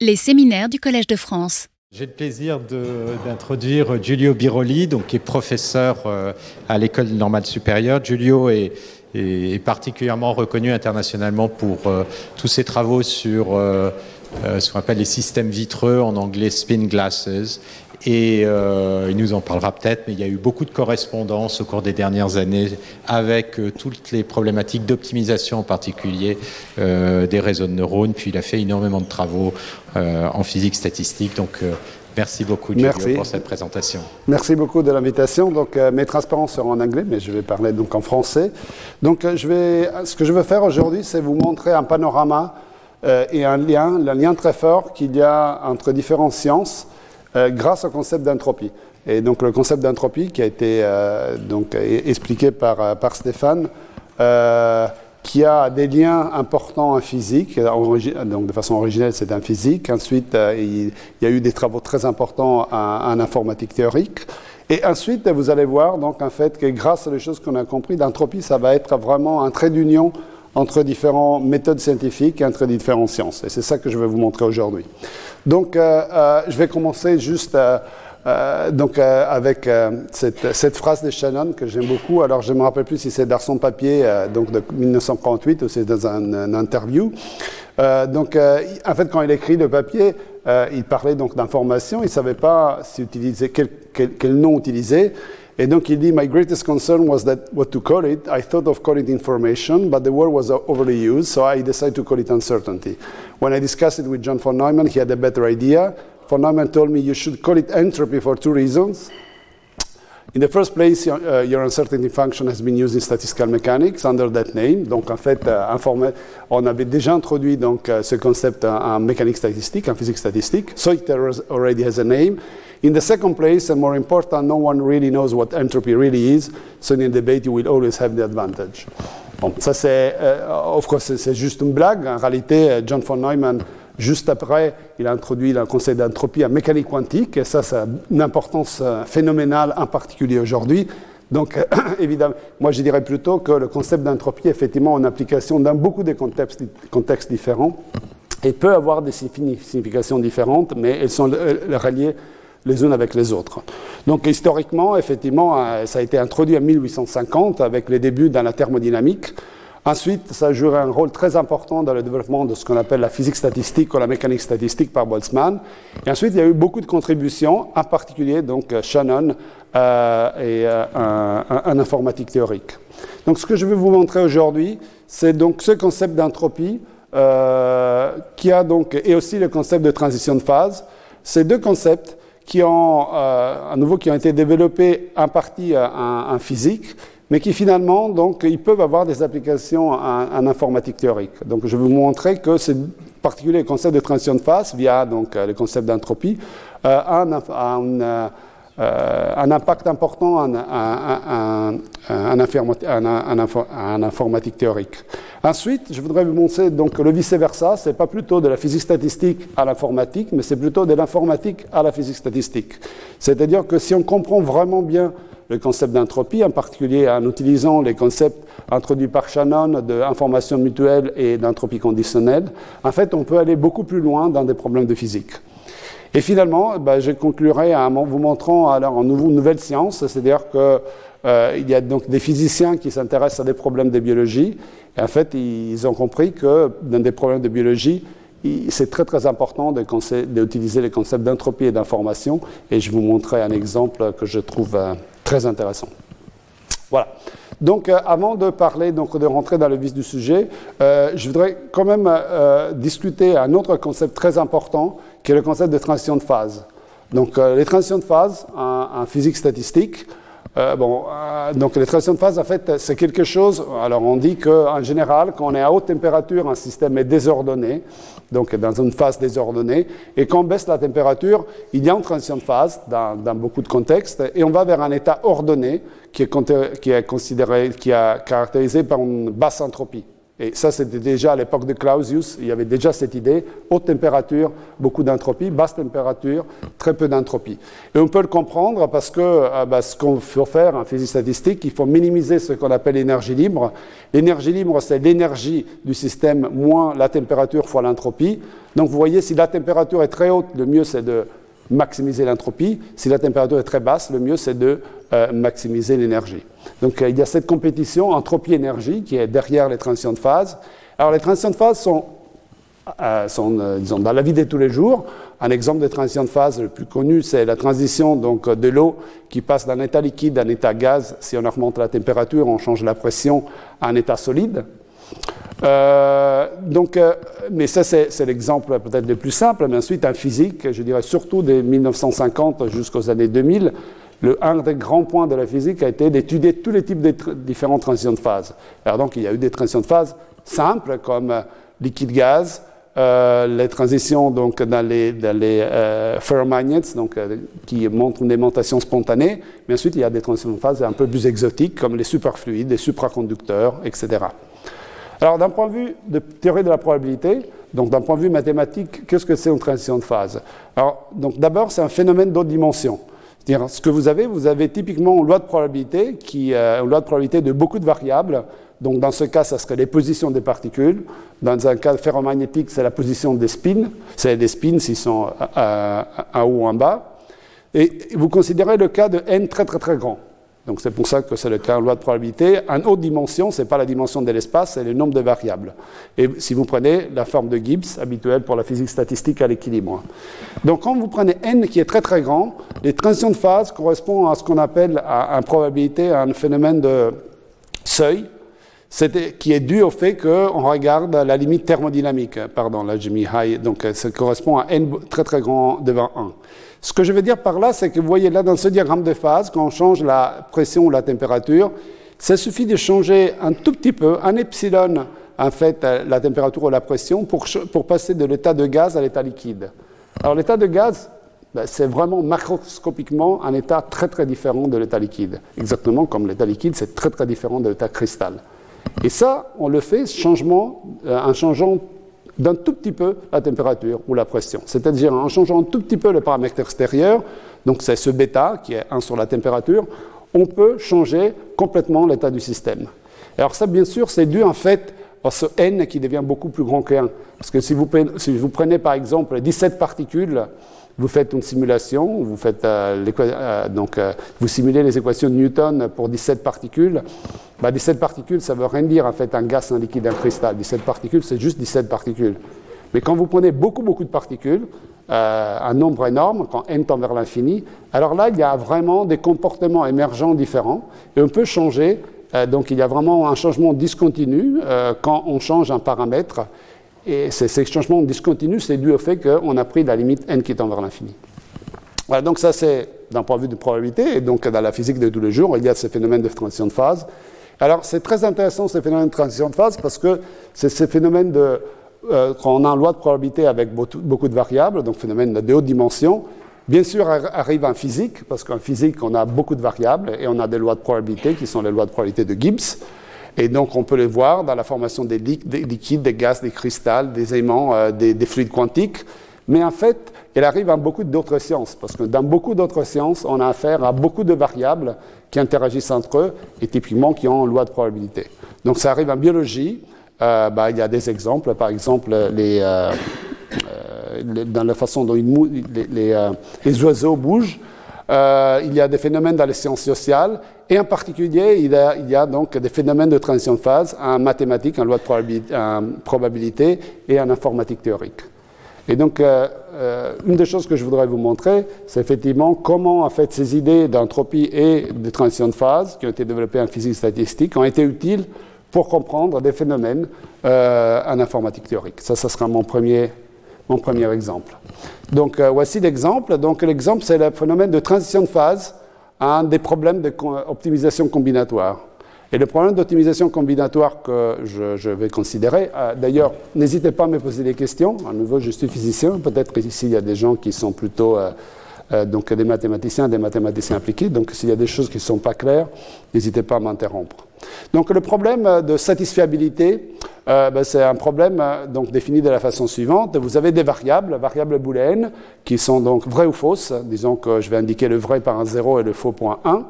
Les séminaires du Collège de France. J'ai le plaisir d'introduire Giulio Biroli, donc, qui est professeur euh, à l'École normale supérieure. Giulio est, particulièrement reconnu internationalement pour euh, tous ses travaux sur euh, ce qu'on appelle les systèmes vitreux, en anglais spin glasses, et euh, il nous en parlera peut-être, mais il y a eu beaucoup de correspondances au cours des dernières années avec euh, toutes les problématiques d'optimisation en particulier euh, des réseaux de neurones. Puis il a fait énormément de travaux en physique statistique. Donc Merci beaucoup, Julio, pour cette présentation. Merci beaucoup de l'invitation. Donc, mes transparences seront en anglais, mais je vais parler donc en français. Donc, je vais, ce que je veux faire aujourd'hui, c'est vous montrer un panorama et un lien, un lien très fort qu'il y a entre différentes sciences euh, grâce au concept d'entropie. Et donc le concept d'entropie qui a été euh, donc, expliqué par, euh, par Stéphane, qui a des liens importants en physique. Donc de façon originelle, c'est en physique. Ensuite, il, y a eu des travaux très importants en, informatique théorique. Et ensuite, vous allez voir donc en fait que grâce aux choses qu'on a compris, l'entropie, ça va être vraiment un trait d'union entre différentes méthodes scientifiques et entre différentes sciences. Et c'est ça que je vais vous montrer aujourd'hui. Donc, euh, euh, je vais commencer juste euh, donc, avec cette, phrase de Shannon que j'aime beaucoup. Alors, je ne me rappelle plus si c'est dans son papier donc de 1938 ou c'est dans un, interview. donc, en fait, quand il écrit le papier, il parlait donc d'information. Il ne savait pas si utiliser, quel nom utiliser. Donc il dit, My greatest concern was that what to call it. I thought of calling it information, but the word was overly used, so I decided to call it uncertainty. When I discussed it with John von Neumann, he had a better idea. Von Neumann told me you should call it entropy for two reasons. In the first place, your, uh, your, uncertainty function has been used in statistical mechanics under that name. Donc en fait, euh, on avait déjà introduit donc, euh, ce concept en, en mécanique statistique, en physique statistique. So it already has a name. In the second place, and more important, no one really knows what entropy really is, so in a debate you will always have the advantage. Bon, ça c'est, euh, of course, c'est juste une blague. En réalité, euh, John von Neumann, juste après, il a introduit le concept d'entropie en mécanique quantique, et ça, ça a une importance euh, phénoménale, en particulier aujourd'hui. Donc, évidemment, moi je dirais plutôt que le concept d'entropie, effectivement, en application dans beaucoup de contextes, contextes différents, et peut avoir des significations différentes, mais elles sont reliées les unes avec les autres. Donc historiquement, effectivement, euh, ça a été introduit en 1850 avec les débuts dans la thermodynamique. Ensuite, ça a joué un rôle très important dans le développement de ce qu'on appelle la physique statistique ou la mécanique statistique par Boltzmann. Et ensuite, il y a eu beaucoup de contributions, en particulier donc euh, Shannon euh, et un, informatique théorique. Donc, ce que je vais vous montrer aujourd'hui, c'est donc ce concept d'entropie qui a donc et aussi le concept de transition de phase. Ces deux concepts qui ont, euh, à nouveau, qui ont été développés en partie euh, en, physique, mais qui finalement, donc, ils peuvent avoir des applications en, informatique théorique. Donc, je vais vous montrer que c'est particulier le concept de transition de phase via donc euh, le concept d'entropie euh, un, un, euh, un, impact important en, en, informatique théorique. Ensuite, je voudrais vous montrer donc le vice-versa. Ce n'est pas plutôt de la physique statistique à l'informatique, mais c'est plutôt de l'informatique à la physique statistique. C'est-à-dire que si on comprend vraiment bien le concept d'entropie, en particulier en utilisant les concepts introduits par Shannon d'information mutuelle et d'entropie conditionnelle, en fait, on peut aller beaucoup plus loin dans des problèmes de physique. Et finalement, bah, je conclurai en vous montrant alors une nouvelle science, c'est-à-dire que euh, y a donc des physiciens qui s'intéressent à des problèmes de biologie. Et en fait, ils ont compris que dans des problèmes de biologie, c'est très très important d'utiliser les concepts d'entropie et d'information. Et je vous montrerai un exemple que je trouve euh, très intéressant. Voilà. Donc, euh, avant de parler, donc de rentrer dans le vif du sujet, je voudrais quand même discuter un autre concept très important, qui est le concept de transition de phase. Donc, les transitions de phase en physique statistique, euh, bon, euh, donc les transitions de phase, en fait, c'est quelque chose. Alors, on dit qu'en général, quand on est à haute température, un système est désordonné, donc dans une phase désordonnée, et quand on baisse la température, il y a une transition de phase dans, beaucoup de contextes, et on va vers un état ordonné qui est considéré, qui est caractérisé par une basse entropie. Et ça, c'était déjà à l'époque de Clausius, il y avait déjà cette idée, haute température, beaucoup d'entropie, basse température, très peu d'entropie. Et on peut le comprendre parce que euh, bah, ce qu'on faut faire en physique statistique, il faut minimiser ce qu'on appelle l'énergie libre. L'énergie libre, c'est l'énergie du système moins la température fois l'entropie. Donc vous voyez, si la température est très haute, le mieux c'est de maximiser l'entropie. Si la température est très basse, le mieux c'est de euh, maximiser l'énergie. Donc euh, il y a cette compétition entropie-énergie qui est derrière les transitions de phase. Alors les transitions de phase sont, euh, disons, dans la vie de tous les jours. Un exemple de transition de phase le plus connu, c'est la transition donc, de l'eau qui passe d'un état liquide à un état gaz. Si on augmente la température, on change la pression à un état solide. donc, mais ça, c'est l'exemple peut-être le plus simple. Mais ensuite, en physique, je dirais surtout de 1950 jusqu'aux années 2000, un des grands points de la physique a été d'étudier tous les types de différentes transitions de phase. Alors donc, il y a eu des transitions de phase simples comme euh, liquide-gaz, euh, les transitions donc, dans les, dans euh, ferromagnets, donc, qui montrent une aimantation spontanée, mais ensuite il y a des transitions de phase un peu plus exotiques comme les superfluides, les supraconducteurs, etc. Alors d'un point de vue de théorie de la probabilité, donc d'un point de vue mathématique, qu'est-ce que c'est une transition de phase? Alors d'abord c'est un phénomène d'autre dimension ce que vous avez, vous avez typiquement une loi de probabilité, qui, euh, une loi de probabilité de beaucoup de variables. Donc dans ce cas, ça serait les positions des particules. Dans un cas ferromagnétique, c'est la position des spins. C'est les spins s'ils sont en haut ou en bas. Et vous considérez le cas de n très très très grand. Donc c'est pour ça que c'est le cas en loi de probabilité. En haute dimension, ce n'est pas la dimension de l'espace, c'est le nombre de variables. Et si vous prenez la forme de Gibbs, habituelle pour la physique statistique à l'équilibre. Donc quand vous prenez n qui est très très grand, les transitions de phase correspondent à ce qu'on appelle probabilité, un phénomène de seuil, qui est dû au fait qu'on regarde la limite thermodynamique. Pardon, là j'ai mis high, donc ça correspond à n très très grand devant 1. Ce que je veux dire par là, c'est que vous voyez là dans ce diagramme de phase, quand on change la pression ou la température, ça suffit de changer un tout petit peu, un epsilon, en fait, la température ou la pression, pour, pour passer de l'état de gaz à l'état liquide. Alors l'état de gaz, ben, c'est vraiment macroscopiquement un état très très différent de l'état liquide. Exactement comme l'état liquide, c'est très très différent de l'état cristal. Et ça, on le fait changement, euh, en changeant d'un tout petit peu la température ou la pression. C'est-à-dire en changeant un tout petit peu le paramètre extérieur, donc c'est ce bêta qui est 1 sur la température, on peut changer complètement l'état du système. Alors ça, bien sûr, c'est dû en fait à ce n qui devient beaucoup plus grand que 1. Parce que si vous prenez, si vous prenez par exemple 17 particules, vous faites une simulation, euh, euh, euh, vous simulez les équations de Newton pour 17 particules. Bah, 17 particules, ça ne veut rien dire en fait un gaz, un liquide, un cristal. 17 particules, c'est juste 17 particules. Mais quand vous prenez beaucoup, beaucoup de particules, un nombre énorme, quand n tend vers l'infini, alors là, il y a vraiment des comportements émergents différents et on peut changer. donc il y a vraiment un changement discontinu quand on change un paramètre et ces changements discontinus, c'est dû au fait qu'on a pris la limite n qui tend vers l'infini. Voilà, donc ça c'est d'un point de vue de probabilité, et donc dans la physique de tous les jours, il y a ce phénomène de transition de phase. Alors c'est très intéressant ce phénomène de transition de phase parce que c'est ce phénomène de, euh, quand on a une loi de probabilité avec beaucoup de variables, donc phénomène de haute dimension, bien sûr arrive en physique, parce qu'en physique on a beaucoup de variables et on a des lois de probabilité qui sont les lois de probabilité de Gibbs. Et donc, on peut les voir dans la formation des, liquides, des gaz, des cristals, des aimants, euh, des, fluides quantiques. Mais en fait, elle arrive dans beaucoup d'autres sciences, parce que dans beaucoup d'autres sciences, on a affaire à beaucoup de variables qui interagissent entre eux et typiquement qui ont une loi de probabilité. Donc, ça arrive en biologie. Euh, bah, il y a des exemples, par exemple, euh, dans la façon dont les oiseaux bougent. Euh, il y a des phénomènes dans les sciences sociales, et en particulier, il y a, donc des phénomènes de transition de phase en mathématiques, en loi de probabilité, et en informatique théorique. Et donc, euh, euh, une des choses que je voudrais vous montrer, c'est effectivement comment en fait, ces idées d'entropie et de transition de phase qui ont été développées en physique statistique ont été utiles pour comprendre des phénomènes en informatique théorique. Ça, ça sera mon premier mon premier exemple. Donc euh, voici l'exemple. Donc l'exemple, c'est le phénomène de transition de phase à un des problèmes d'optimisation combinatoire. Et le problème d'optimisation combinatoire que je, vais considérer, euh, d'ailleurs, n'hésitez pas à me poser des questions. À nouveau, je suis physicien. Peut-être qu'ici, il y a des gens qui sont plutôt euh, donc des mathématiciens, des mathématiciens appliqués. Donc, s'il y a des choses qui ne sont pas claires, n'hésitez pas à m'interrompre. Donc, le problème de satisfiabilité euh, ben, c'est un problème donc défini de la façon suivante. Vous avez des variables, variables booléennes, qui sont donc vraies ou fausses. Disons que je vais indiquer le vrai par un 0 et le faux par un 1.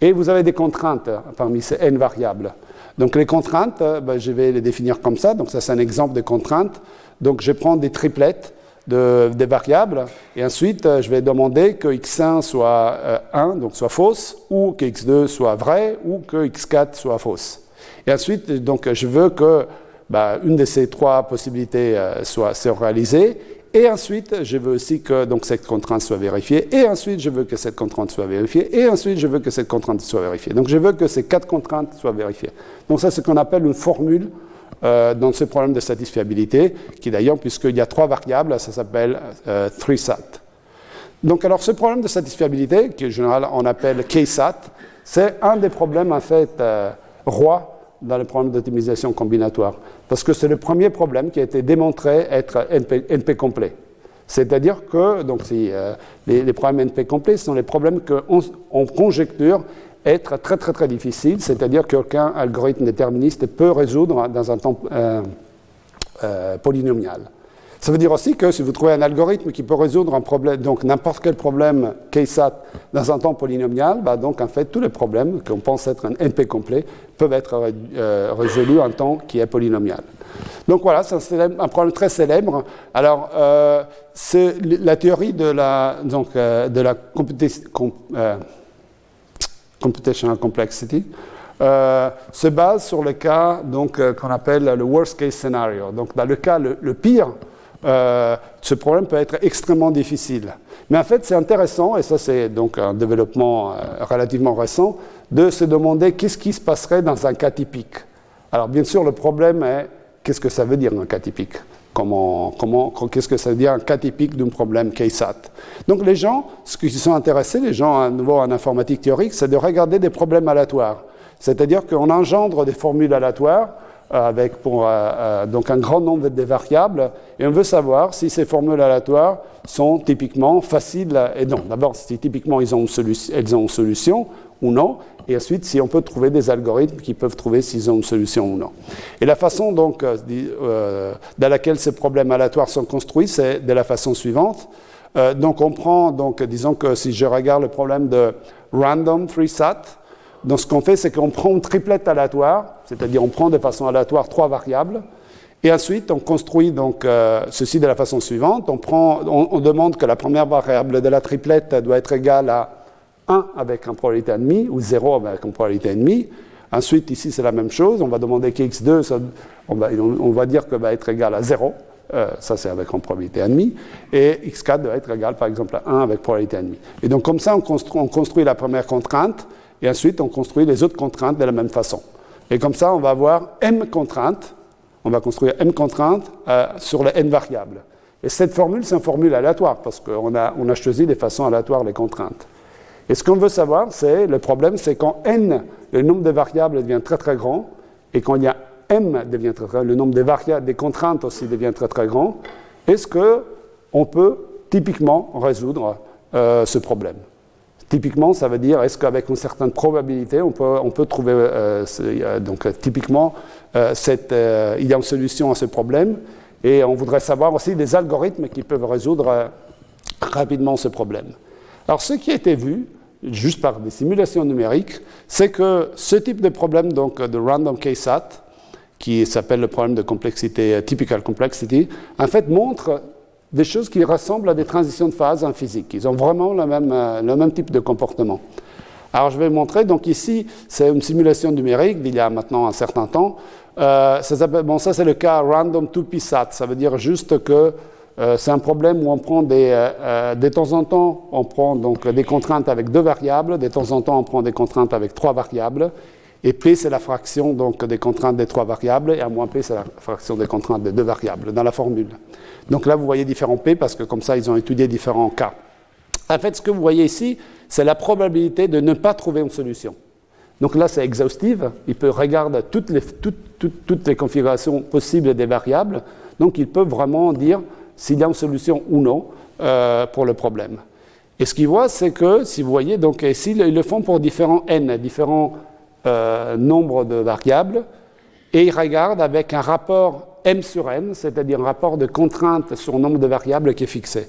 Et vous avez des contraintes parmi ces n variables. Donc les contraintes, ben, je vais les définir comme ça. Donc ça, c'est un exemple de contraintes. Donc je prends des triplettes de, des variables, et ensuite je vais demander que x1 soit 1, euh, donc soit fausse, ou que x2 soit vrai, ou que x4 soit fausse. Et ensuite, donc, je veux que bah, une de ces trois possibilités euh, soit, soit, réalisée, et ensuite, je veux aussi que donc, cette contrainte soit vérifiée, et ensuite, je veux que cette contrainte soit vérifiée, et ensuite, je veux que cette contrainte soit vérifiée. Donc, je veux que ces quatre contraintes soient vérifiées. Donc, ça, c'est ce qu'on appelle une formule euh, dans ce problème de satisfiabilité, qui d'ailleurs, puisqu'il y a trois variables, ça s'appelle euh, 3SAT. Donc alors ce problème de satisfiabilité, qui en général on appelle KSAT, c'est un des problèmes en fait euh, roi dans le problème d'optimisation combinatoire, parce que c'est le premier problème qui a été démontré être NP, complet. C'est-à-dire que donc, si, euh, les, problèmes NP complets sont les problèmes qu'on conjecture être très très très difficile, c'est-à-dire qu'aucun algorithme déterministe peut résoudre dans un temps euh, euh, polynomial. Ça veut dire aussi que si vous trouvez un algorithme qui peut résoudre un problème, donc n'importe quel problème KSAT dans un temps polynomial, bah donc en fait tous les problèmes qu'on pense être un NP complet peuvent être euh, résolus en temps qui est polynomial. Donc voilà, c'est un, problème très célèbre. Alors c'est la théorie de la, donc, de la compétition computational complexity, euh, se base sur le cas donc, euh, qu'on appelle le worst case scenario. Donc, dans le cas le, pire, euh, ce problème peut être extrêmement difficile. Mais en fait, c'est intéressant, et ça c'est donc un développement relativement récent, de se demander qu'est-ce qui se passerait dans un cas typique. Alors bien sûr, le problème est qu'est-ce que ça veut dire un cas typique? Comment, comment, qu'est-ce que ça veut dire un cas typique d'un problème KSAT Donc les gens, ce qui sont intéressés, les gens à nouveau en informatique théorique, c'est de regarder des problèmes aléatoires. C'est-à-dire qu'on engendre des formules aléatoires euh, avec pour, euh, euh, donc un grand nombre de variables et on veut savoir si ces formules aléatoires sont typiquement faciles et non. D'abord, si typiquement elles ont une solution ou non, et ensuite si on peut trouver des algorithmes qui peuvent trouver s'ils ont une solution ou non. Et la façon donc euh, euh, dans laquelle ces problèmes aléatoires sont construits, c'est de la façon suivante. Euh, donc on prend, donc disons que si je regarde le problème de random 3SAT, donc ce qu'on fait, c'est qu'on prend une triplette aléatoire, c'est-à-dire on prend de façon aléatoire trois variables, et ensuite on construit donc ceci de la façon suivante. On, prend, on demande que la première variable de la triplette doit être égale à 1 avec un probabilité ennemie ou 0 avec une probabilité ennemie. Ensuite, ici, c'est la même chose. On va demander que x2, on, va, dire que va être égal à 0. Euh, ça, c'est avec une probabilité ennemie. Et x4 doit être égal, par exemple, à 1 avec probabilité ennemie. Et donc, comme ça, on construit, on construit, la première contrainte, et ensuite, on construit les autres contraintes de la même façon. Et comme ça, on va avoir m contraintes. On va construire m contraintes euh, sur les n variables. Et cette formule, c'est une formule aléatoire, parce qu'on a, a choisi de façon aléatoire les contraintes. Et ce qu'on veut savoir, c'est le problème, c'est quand n, le nombre de variables devient très très grand, et quand il y a m devient très très grand, le nombre de variables, des contraintes aussi devient très très grand, est-ce qu'on peut typiquement résoudre euh, ce problème? Typiquement, ça veut dire est-ce qu'avec une certaine probabilité, on peut, on peut trouver, euh, donc typiquement, euh, cette, il y a une solution à ce problème, et on voudrait savoir aussi des algorithmes qui peuvent résoudre rapidement ce problème. Alors, ce qui a été vu, juste par des simulations numériques, c'est que ce type de problème donc, de random KSAT, qui s'appelle le problème de complexité, typical complexity, en fait montre des choses qui ressemblent à des transitions de phase en physique. Ils ont vraiment le même, euh, le même type de comportement. Alors je vais montrer, donc ici c'est une simulation numérique d'il y a maintenant un certain temps. Euh, ça, bon, ça c'est le cas random 2 sat ça veut dire juste que euh, c'est un problème où on prend des, euh, euh, de temps en temps, on prend donc des contraintes avec deux variables, de temps en temps, on prend des contraintes avec trois variables, et P, c'est la fraction donc, des contraintes des trois variables, et à moins P, c'est la fraction des contraintes des deux variables dans la formule. Donc là, vous voyez différents P, parce que comme ça, ils ont étudié différents cas. En fait, ce que vous voyez ici, c'est la probabilité de ne pas trouver une solution. Donc là, c'est exhaustive. Il peut regarder toutes les, toutes, les configurations possibles des variables. Donc, il peut vraiment dire s'il y a une solution ou non euh, pour le problème. Et ce qu'ils voient, c'est que, si vous voyez, donc ici, ils le font pour différents n, différents euh, nombres de variables, et il regarde avec un rapport M sur N, c'est-à-dire un rapport de contrainte sur le nombre de variables qui est fixé.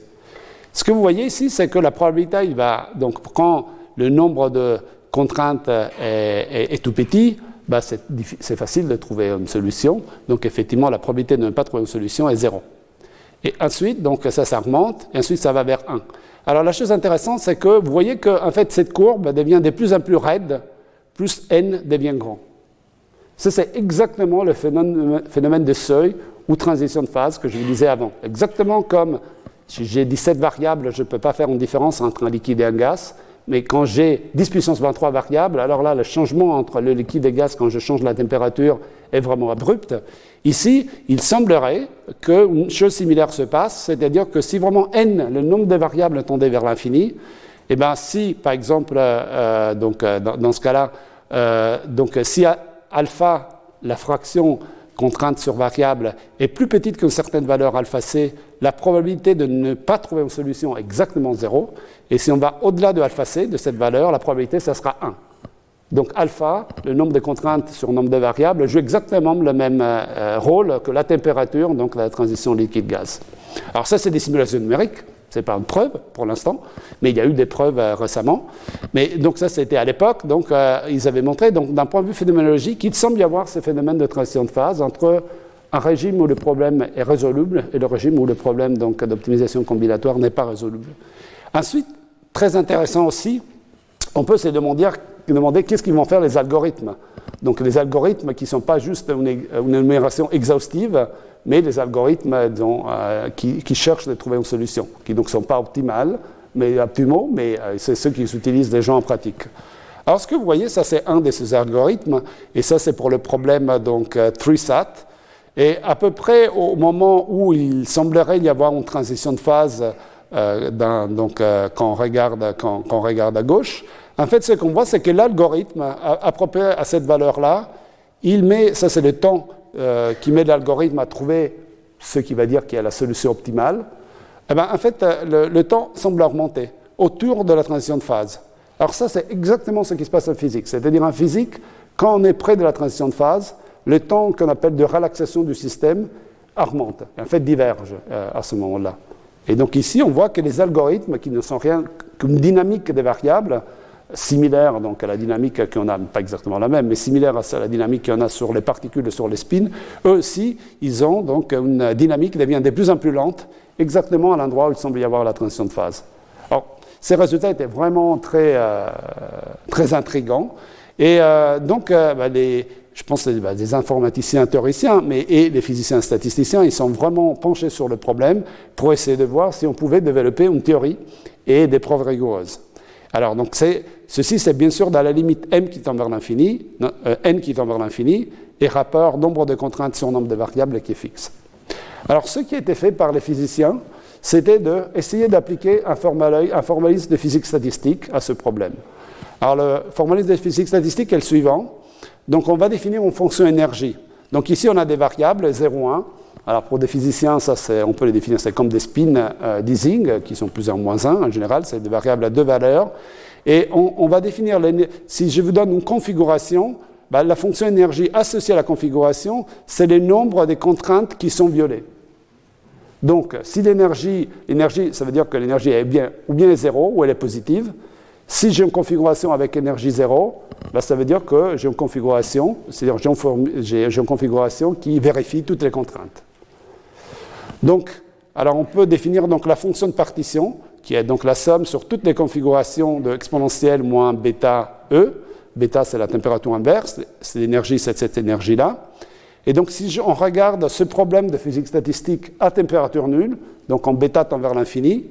Ce que vous voyez ici, c'est que la probabilité, il va, donc quand le nombre de contraintes est, tout petit, bah c'est facile de trouver une solution. Donc effectivement, la probabilité de ne pas trouver une solution est zéro. Et ensuite, donc ça, remonte, et ensuite ça va vers 1. Alors la chose intéressante, c'est que vous voyez que en fait, cette courbe devient de plus en plus raide, plus n devient grand. Ça, c'est exactement le phénomène de seuil ou transition de phase que je vous disais avant. Exactement comme si j'ai 17 variables, je ne peux pas faire une différence entre un liquide et un gaz. Mais quand j'ai 10 puissance 23 variables, alors là, le changement entre le liquide et le gaz, quand je change la température, est vraiment abrupt. Ici, il semblerait qu'une chose similaire se passe, c'est-à-dire que si vraiment n, le nombre de variables tendait vers l'infini, eh bien si, par exemple, euh, donc, euh, dans, ce cas-là, euh, donc si alpha, la fraction contrainte sur variable, est plus petite qu'une certaine valeur alpha c, la probabilité de ne pas trouver une solution est exactement zéro. Et si on va au-delà de alpha c, de cette valeur, la probabilité, ça sera 1. Donc alpha, le nombre de contraintes sur nombre de variables, joue exactement le même euh, rôle que la température, donc la transition liquide-gaz. Alors ça, c'est des simulations numériques. Ce n'est pas une preuve pour l'instant, mais il y a eu des preuves euh, récemment. Mais donc ça, c'était à l'époque. Donc euh, ils avaient montré, donc d'un point de vue phénoménologique, qu'il semble y avoir ce phénomène de transition de phase entre un régime où le problème est résoluble et le régime où le problème d'optimisation combinatoire n'est pas résoluble. Ensuite, très intéressant aussi, on peut se demander, demander qu'est-ce qu'ils vont faire les algorithmes. Donc les algorithmes qui ne sont pas juste une énumération exhaustive, mais des algorithmes euh, qui, cherchent à trouver une solution, qui donc ne sont pas optimales, mais optimaux, mais euh, c'est ceux qui utilisent les gens en pratique. Alors ce que vous voyez, ça c'est un de ces algorithmes, et ça c'est pour le problème donc 3SAT. Euh, et à peu près au moment où il semblerait y avoir une transition de phase, donc quand, on regarde, quand, on regarde à gauche, en fait ce qu'on voit c'est que l'algorithme approprié à cette valeur-là, il met, ça c'est le temps euh, qui met l'algorithme à trouver ce qui va dire qu'il y a la solution optimale, eh ben, en fait, euh, le, temps semble augmenter autour de la transition de phase. Alors ça, c'est exactement ce qui se passe en physique. C'est-à-dire en physique, quand on est près de la transition de phase, le temps qu'on appelle de relaxation du système augmente, en fait diverge euh, à ce moment-là. Et donc ici, on voit que les algorithmes qui ne sont rien qu'une dynamique des variables, similaire donc, à la dynamique qu'on a, pas exactement la même, mais similaire à la dynamique qu'on a sur les particules et sur les spins, eux aussi, ils ont donc une dynamique qui devient de plus en plus lente, exactement à l'endroit où il semble y avoir la transition de phase. Alors, ces résultats étaient vraiment très, euh, très intrigants. Et euh, donc, euh, bah, les, je pense des, bah, informaticiens théoriciens mais, et les physiciens statisticiens, ils sont vraiment penchés sur le problème pour essayer de voir si on pouvait développer une théorie et des preuves rigoureuses. Alors, donc, ceci, c'est bien sûr dans la limite euh, n qui tend vers l'infini, et rapport nombre de contraintes sur nombre de variables qui est fixe. Alors, ce qui a été fait par les physiciens, c'était d'essayer d'appliquer un, formalisme de physique statistique à ce problème. Alors, le formalisme de physique statistique est le suivant. Donc, on va définir une fonction énergie. Donc, ici, on a des variables 0, 1. Alors pour des physiciens, ça, on peut les définir, comme des spins euh, qui sont plus ou moins 1 en général, c'est des variables à deux valeurs. Et on, va définir, si je vous donne une configuration, bah, la fonction énergie associée à la configuration, c'est le nombre des contraintes qui sont violées. Donc, si l'énergie, l'énergie, ça veut dire que l'énergie est bien, ou bien est zéro, ou elle est positive. Si j'ai une configuration avec énergie zéro, bah, ça veut dire que j'ai une configuration, c'est-à-dire j'ai une configuration qui vérifie toutes les contraintes. Donc, alors on peut définir donc la fonction de partition, qui est donc la somme sur toutes les configurations de exponentielle moins bêta E. Bêta, c'est la température inverse, c'est l'énergie, c'est cette énergie-là. Et donc, si on regarde ce problème de physique statistique à température nulle, donc en bêta tend vers l'infini,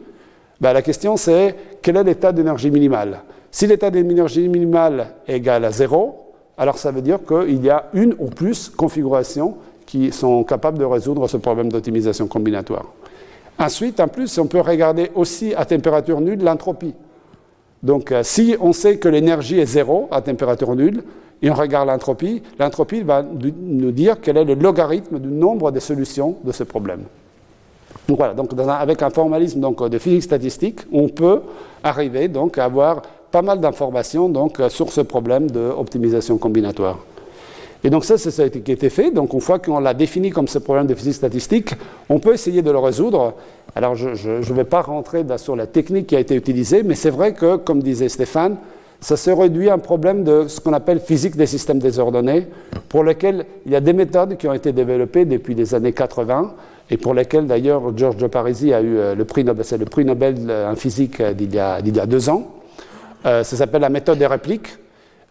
ben, la question c'est quel est l'état d'énergie minimale? Si l'état d'énergie minimale est égal à zéro, alors ça veut dire qu'il y a une ou plus configurations qui sont capables de résoudre ce problème d'optimisation combinatoire. Ensuite, en plus, on peut regarder aussi à température nulle l'entropie. Donc, euh, si on sait que l'énergie est zéro à température nulle, et on regarde l'entropie, l'entropie va nous dire quel est le logarithme du nombre de solutions de ce problème. Donc voilà, donc avec un formalisme donc, de physique statistique, on peut arriver donc, à avoir pas mal d'informations donc, sur ce problème d'optimisation combinatoire. Et donc ça, c'est ça qui a été fait. Donc une fois qu'on l'a défini comme ce problème de physique statistique, on peut essayer de le résoudre. Alors je ne vais pas rentrer sur la technique qui a été utilisée, mais c'est vrai que, comme disait Stéphane, ça se réduit à un problème de ce qu'on appelle physique des systèmes désordonnés, pour lequel il y a des méthodes qui ont été développées depuis les années 80 et pour lesquelles d'ailleurs George Parisi a eu euh, le prix Nobel, c'est le prix Nobel en physique d'il y, a deux ans. Euh, ça s'appelle la méthode des répliques.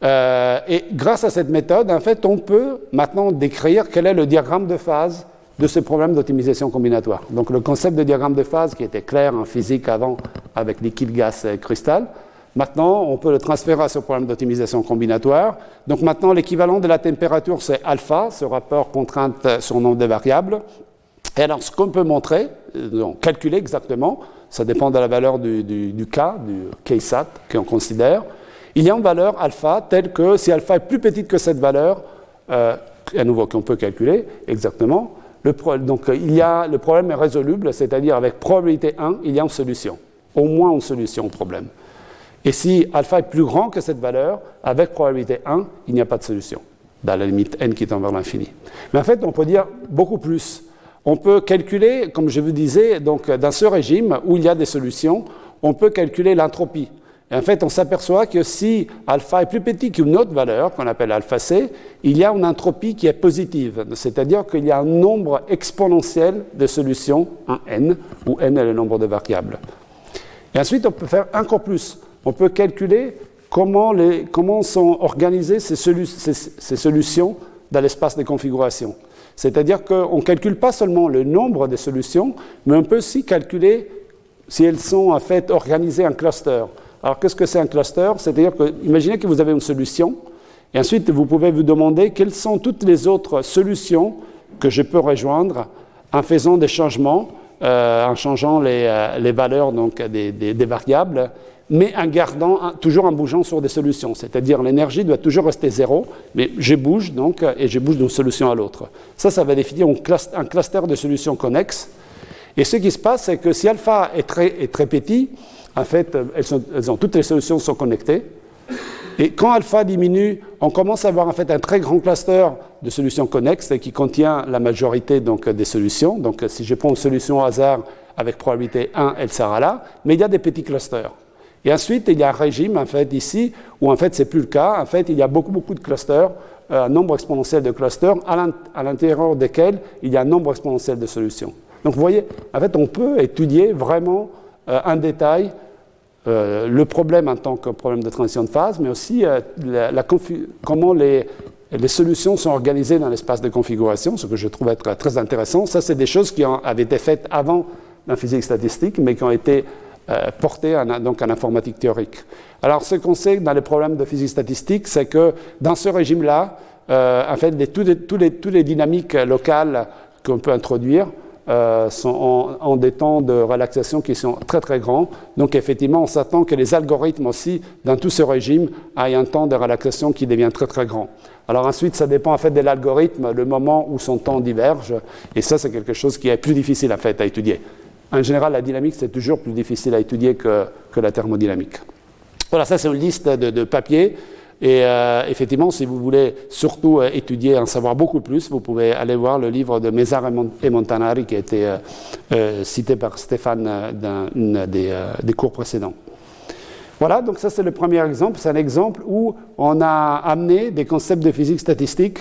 Euh, et grâce à cette méthode, en fait, on peut maintenant décrire quel est le diagramme de phase de ce problème d'optimisation combinatoire. Donc le concept de diagramme de phase qui était clair en physique avant avec liquide, gaz et cristal, maintenant on peut le transférer à ce problème d'optimisation combinatoire. Donc maintenant l'équivalent de la température c'est alpha, ce rapport contrainte sur nombre de variables. Et alors ce qu'on peut montrer, donc, calculer exactement, ça dépend de la valeur du, du, du K, du K-SAT qu'on considère, il y a une valeur alpha telle que si alpha est plus petite que cette valeur, euh, à nouveau qu'on peut calculer exactement, le donc a, le problème est résoluble, c'est-à-dire avec probabilité 1, il y a une solution, au moins une solution au problème. Et si alpha est plus grand que cette valeur, avec probabilité 1, il n'y a pas de solution, dans la limite n qui tend vers l'infini. Mais en fait, on peut dire beaucoup plus. On peut calculer, comme je vous disais, donc dans ce régime où il y a des solutions, on peut calculer l'entropie. Et en fait, on s'aperçoit que si alpha est plus petit qu'une autre valeur, qu'on appelle alpha c, il y a une entropie qui est positive, c'est-à-dire qu'il y a un nombre exponentiel de solutions, un n, où n est le nombre de variables. Et ensuite, on peut faire encore plus. On peut calculer comment sont organisées ces, ces solutions dans l'espace de configuration. C'est-à-dire qu'on ne calcule pas seulement le nombre de solutions, mais on peut aussi calculer si elles sont en fait organisées en clusters. Alors, qu'est-ce que c'est un cluster? C'est-à-dire que, imaginez que vous avez une solution, et ensuite vous pouvez vous demander quelles sont toutes les autres solutions que je peux rejoindre en faisant des changements, euh, en changeant les, euh, valeurs donc, des, variables, mais en gardant toujours en bougeant sur des solutions. C'est-à-dire l'énergie doit toujours rester zéro, mais je bouge donc et je bouge d'une solution à l'autre. Ça, ça va définir un, cluster, de solutions connexes. Et ce qui se passe, c'est que si alpha est très, est très petit, en fait, ont, toutes les solutions sont connectées. Et quand alpha diminue, on commence à avoir en fait un très grand cluster de solutions connexes qui contient la majorité donc, des solutions. Donc si je prends une solution au hasard avec probabilité 1, elle sera là. Mais il y a des petits clusters. Et ensuite, il y a un régime en fait ici où en fait c'est plus le cas. En fait, il y a beaucoup beaucoup de clusters, euh, un nombre exponentiel de clusters à l'intérieur desquels il y a un nombre exponentiel de solutions. Donc vous voyez, en fait, on peut étudier vraiment euh, en détail euh, le problème en tant que problème de transition de phase, mais aussi euh, comment les, solutions sont organisées dans l'espace de configuration, ce que je trouve être très intéressant. Ça, c'est des choses qui avaient été faites avant la physique statistique, mais qui ont été portées en, donc en informatique théorique. Alors, ce qu'on sait dans les problèmes de physique statistique, c'est que dans ce régime-là, en fait, toutes les dynamiques locales qu'on peut introduire euh, sont en, des temps de relaxation qui sont très très grands. Donc effectivement, on s'attend que les algorithmes aussi, dans tout ce régime, aient un temps de relaxation qui devient très très grand. Alors ensuite, ça dépend en fait de l'algorithme, le moment où son temps diverge, et ça c'est quelque chose qui est plus difficile en fait à étudier. En général, la dynamique c'est toujours plus difficile à étudier que, que la thermodynamique. Voilà, ça c'est une liste de, de papiers. Et euh, effectivement, si vous voulez surtout euh, étudier, en savoir beaucoup plus, vous pouvez aller voir le livre de Mézard et Montanari qui a été euh, cité par Stéphane dans un des, cours précédents. Voilà, donc ça c'est le premier exemple. C'est un exemple où on a amené des concepts de physique statistique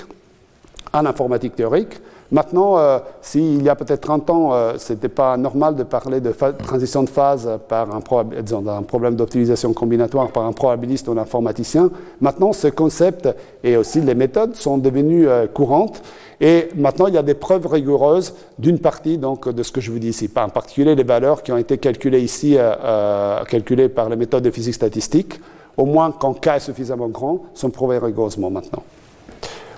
en informatique théorique Maintenant, euh, s'il y a peut-être 30 ans, euh, ce n'était pas normal de parler de transition de phase par un, un problème d'optimisation combinatoire par un probabiliste ou un informaticien, maintenant ce concept et aussi les méthodes sont devenues euh, courantes. Et maintenant, il y a des preuves rigoureuses d'une partie donc, de ce que je vous dis ici, en particulier les valeurs qui ont été calculées ici, calculées par les méthodes de physique statistique, au moins quand K est suffisamment grand, sont prouvées rigoureusement maintenant.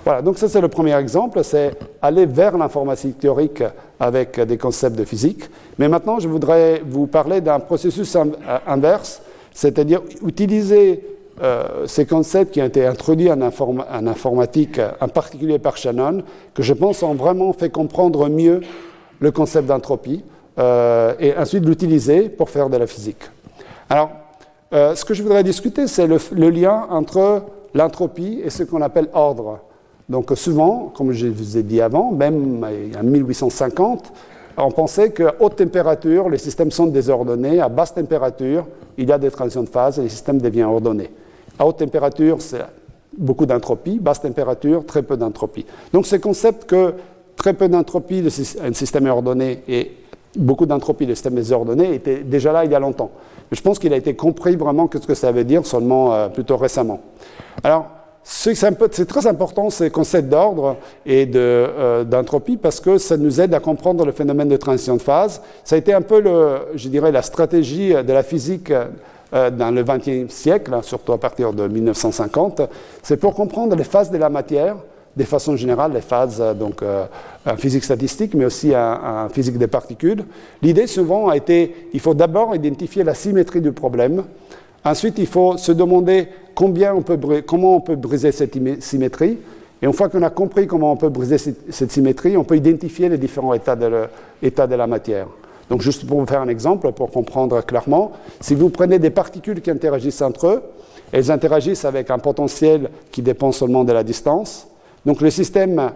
Voilà, donc ça c'est le premier exemple, c'est aller vers l'informatique théorique avec des concepts de physique. Mais maintenant, je voudrais vous parler d'un processus euh, inverse, c'est-à-dire utiliser euh, ces concepts qui ont été introduits en, informatique, en particulier par Shannon, que je pense ont vraiment fait comprendre mieux le concept d'entropie, euh, et ensuite l'utiliser pour faire de la physique. Alors, ce que je voudrais discuter, c'est le lien entre l'entropie et ce qu'on appelle ordre. Donc souvent, comme je vous ai dit avant, même en 1850, on pensait qu'à haute température, les systèmes sont désordonnés. À basse température, il y a des transitions de phase et le système devient ordonné. À haute température, c'est beaucoup d'entropie. Basse température, très peu d'entropie. Donc ce concept que très peu d'entropie, un système est ordonné et beaucoup d'entropie, le système est ordonné, était déjà là il y a longtemps. Mais je pense qu'il a été compris vraiment ce que ça veut dire seulement euh, plutôt récemment. Alors, c'est très important ces concepts d'ordre et euh, d'entropie parce que ça nous aide à comprendre le phénomène de transition de phase. Ça a été un peu, le, je dirais, la stratégie de la physique euh, dans le XXe siècle, hein, surtout à partir de 1950. C'est pour comprendre les phases de la matière, de façon générale, les phases euh, donc, en physique statistique, mais aussi en physique des particules. L'idée souvent a été, il faut d'abord identifier la symétrie du problème. Ensuite, il faut se demander combien on peut, comment on peut briser cette symétrie. Et une fois qu'on a compris comment on peut briser cette symétrie, on peut identifier les différents états de, de la matière. Donc juste pour vous faire un exemple, pour comprendre clairement, si vous prenez des particules qui interagissent entre eux, elles interagissent avec un potentiel qui dépend seulement de la distance. Donc le système,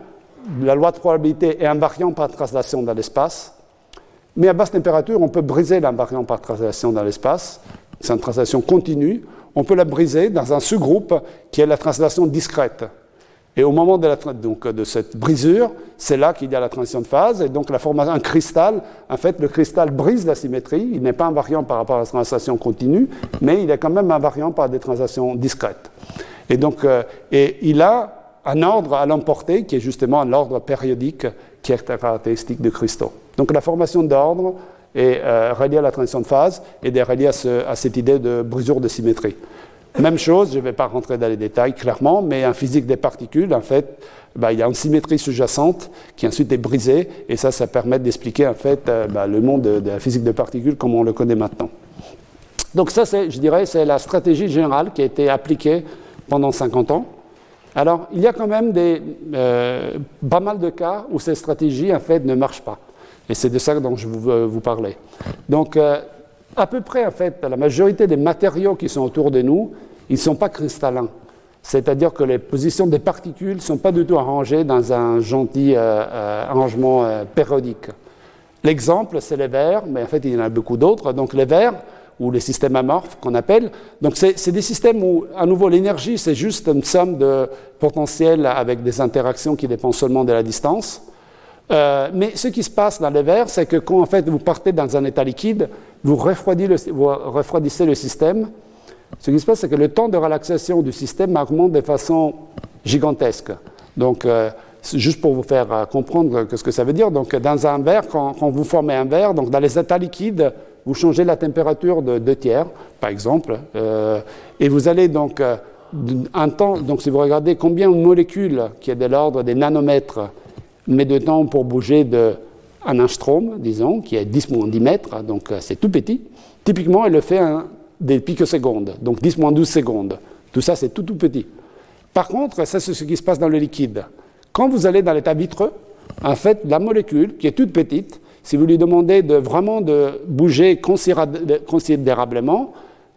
la loi de probabilité est invariant par translation dans l'espace. Mais à basse température, on peut briser l'invariant par translation dans l'espace. C'est une translation continue on peut la briser dans un sous-groupe qui est la translation discrète. Et au moment de, cette brisure, c'est là qu'il y a la transition de phase. Et donc la formation, un cristal, en fait, le cristal brise la symétrie. Il n'est pas invariant par rapport à la translation continue, mais il est quand même invariant par des translations discrètes. Et donc, euh, il a un ordre à l'emporter qui est justement l'ordre périodique qui est caractéristique de cristaux. Donc la formation d'ordre et euh, relié à la transition de phase et de relié à, cette idée de brisure de symétrie. Même chose, je ne vais pas rentrer dans les détails clairement, mais en physique des particules, en fait, bah, il y a une symétrie sous-jacente qui ensuite est brisée, et ça, ça permet d'expliquer en fait euh, bah, le monde de, la physique des particules comme on le connaît maintenant. Donc ça, je dirais, c'est la stratégie générale qui a été appliquée pendant 50 ans. Alors, il y a quand même des, euh, pas mal de cas où ces stratégies, en fait, ne marchent pas. Et c'est de ça dont je veux euh, vous parler. Donc, euh, à peu près, en fait, la majorité des matériaux qui sont autour de nous, ils ne sont pas cristallins. C'est-à-dire que les positions des particules ne sont pas du tout arrangées dans un gentil euh, arrangement périodique. L'exemple, c'est les verres, mais en fait, il y en a beaucoup d'autres. Donc, les verres, ou les systèmes amorphes qu'on appelle. Donc, c'est des systèmes où, à nouveau, l'énergie, c'est juste une somme de potentiels avec des interactions qui dépendent seulement de la distance. Euh, mais ce qui se passe dans les verres, c'est que quand en fait, vous partez dans un état liquide, vous refroidissez le, système. Ce qui se passe, c'est que le temps de relaxation du système augmente de façon gigantesque. Donc, euh, juste pour vous faire euh, comprendre ce que ça veut dire, donc dans un verre, quand, vous formez un verre, donc dans les états liquides, vous changez la température de deux tiers, par exemple, et vous allez donc un temps, donc si vous regardez combien une molécule qui est de l'ordre des nanomètres met de temps pour bouger de un angstrom, disons, qui est 10 10 mètres, donc euh, c'est tout petit. Typiquement, elle le fait en des picosecondes, donc 10 12 secondes. Tout ça, c'est tout tout petit. Par contre, ça, c'est ce qui se passe dans le liquide. Quand vous allez dans l'état vitreux, en fait, la molécule, qui est toute petite, si vous lui demandez de vraiment de bouger considérablement,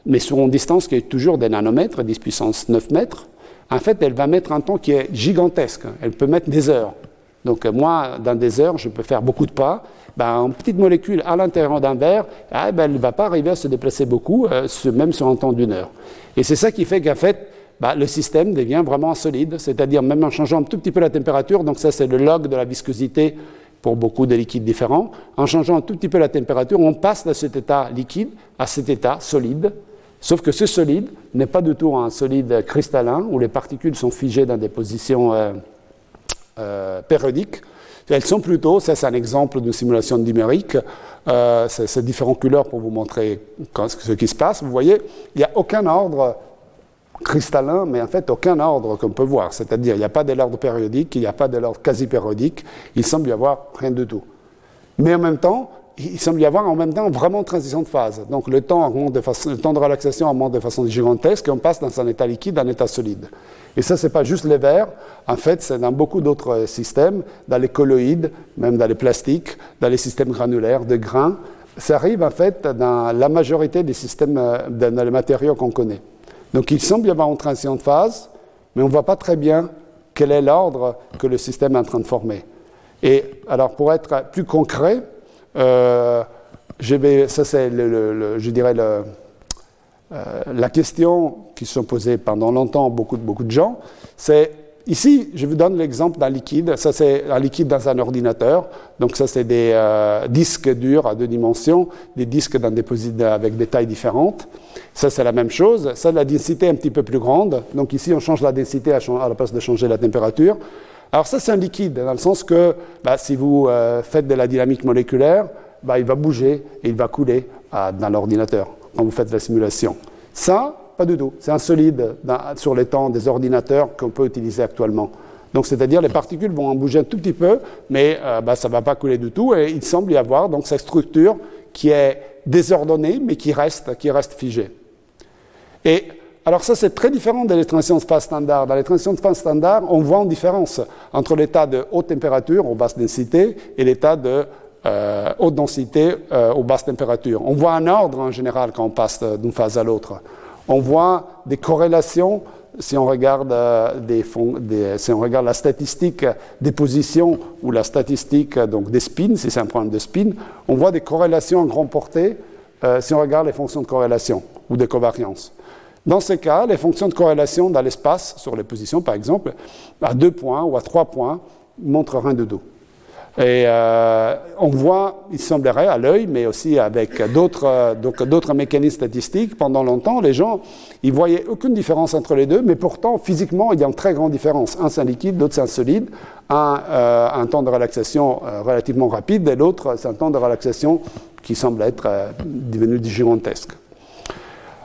mais sur une distance qui est toujours des nanomètres, 10 puissance 9 mètres, en fait, elle va mettre un temps qui est gigantesque. Elle peut mettre des heures. Donc euh, moi, dans des heures, je peux faire beaucoup de pas. Ben, une petite molécule à l'intérieur d'un verre, ah, ben, elle ne va pas arriver à se déplacer beaucoup, euh, même sur un temps d'une heure. Et c'est ça qui fait qu'en fait, ben, le système devient vraiment solide, c'est-à-dire même en changeant un tout petit peu la température, donc ça c'est le log de la viscosité pour beaucoup de liquides différents, en changeant un tout petit peu la température, on passe de cet état liquide à cet état solide, sauf que ce solide n'est pas du tout un solide cristallin où les particules sont figées dans des positions... Euh, périodiques. Elles sont plutôt, ça c'est un exemple de simulation numérique, euh, c'est différentes couleurs pour vous montrer ce qui se passe. Vous voyez, il n'y a aucun ordre cristallin, mais en fait aucun ordre qu'on peut voir. C'est-à-dire, il n'y a pas de l'ordre périodique, il n'y a pas de l'ordre quasi-périodique, il semble y avoir rien du tout. Mais en même temps, il semble y avoir en même temps vraiment transition de phase. Donc le temps, de de relaxation augmente de façon gigantesque et on passe dans un état liquide à un état solide. Et ça, ce n'est pas juste les verres. En fait, c'est dans beaucoup d'autres systèmes, dans les colloïdes, même dans les plastiques, dans les systèmes granulaires de grains. Ça arrive en fait dans la majorité des systèmes, euh, dans les matériaux qu'on connaît. Donc il semble y avoir une transition de phase, mais on ne voit pas très bien quel est l'ordre que le système est en train de former. Et alors, pour être plus concret, euh, ça c'est, je dirais, euh, la question qui se sont posées pendant longtemps beaucoup, beaucoup de gens, c'est Ici, je vous donne l'exemple d'un liquide. Ça, c'est un liquide dans un ordinateur. Donc, ça, c'est des euh, disques durs à deux dimensions, des disques d'un déposit avec des tailles différentes. Ça, c'est la même chose. Ça, la densité est un petit peu plus grande. Donc, ici, on change la densité à, la place de changer la température. Alors, ça, c'est un liquide, dans le sens que bah, si vous euh, faites de la dynamique moléculaire, bah, il va bouger et il va couler dans l'ordinateur quand vous faites la simulation. Ça, pas du tout. C'est un solide sur les temps des ordinateurs qu'on peut utiliser actuellement. Donc, c'est-à-dire les particules vont en bouger un tout petit peu, mais euh, bah, ça ne va pas couler du tout. Et il semble y avoir donc cette structure qui est désordonnée, mais qui reste, qui reste figée. Et alors ça, c'est très différent de transitions de phase standard. Dans transitions de phase standard, on voit une différence entre l'état de haute température ou basse densité et l'état de euh, haute densité euh, ou basse température. On voit un ordre en général quand on passe d'une phase à l'autre on voit des corrélations si on regarde, euh, la statistique des positions ou la statistique donc des spins, si c'est un problème de spin, on voit des corrélations en grande portée euh, si on regarde les fonctions de corrélation ou de covariance. Dans ces cas, les fonctions de corrélation dans l'espace, sur les positions par exemple, à deux points ou à trois points, montrent rien de tout. Et euh, on voit, il semblerait à l'œil, mais aussi avec d'autres, d'autres mécanismes statistiques, pendant longtemps, les gens, ils voyaient aucune différence entre les deux, mais pourtant, physiquement, il y a une très grande différence. Un, c'est un liquide, l'autre, c'est un solide. Un, euh, un temps de relaxation euh, relativement rapide, et l'autre, c'est un temps de relaxation qui semble être devenu gigantesque.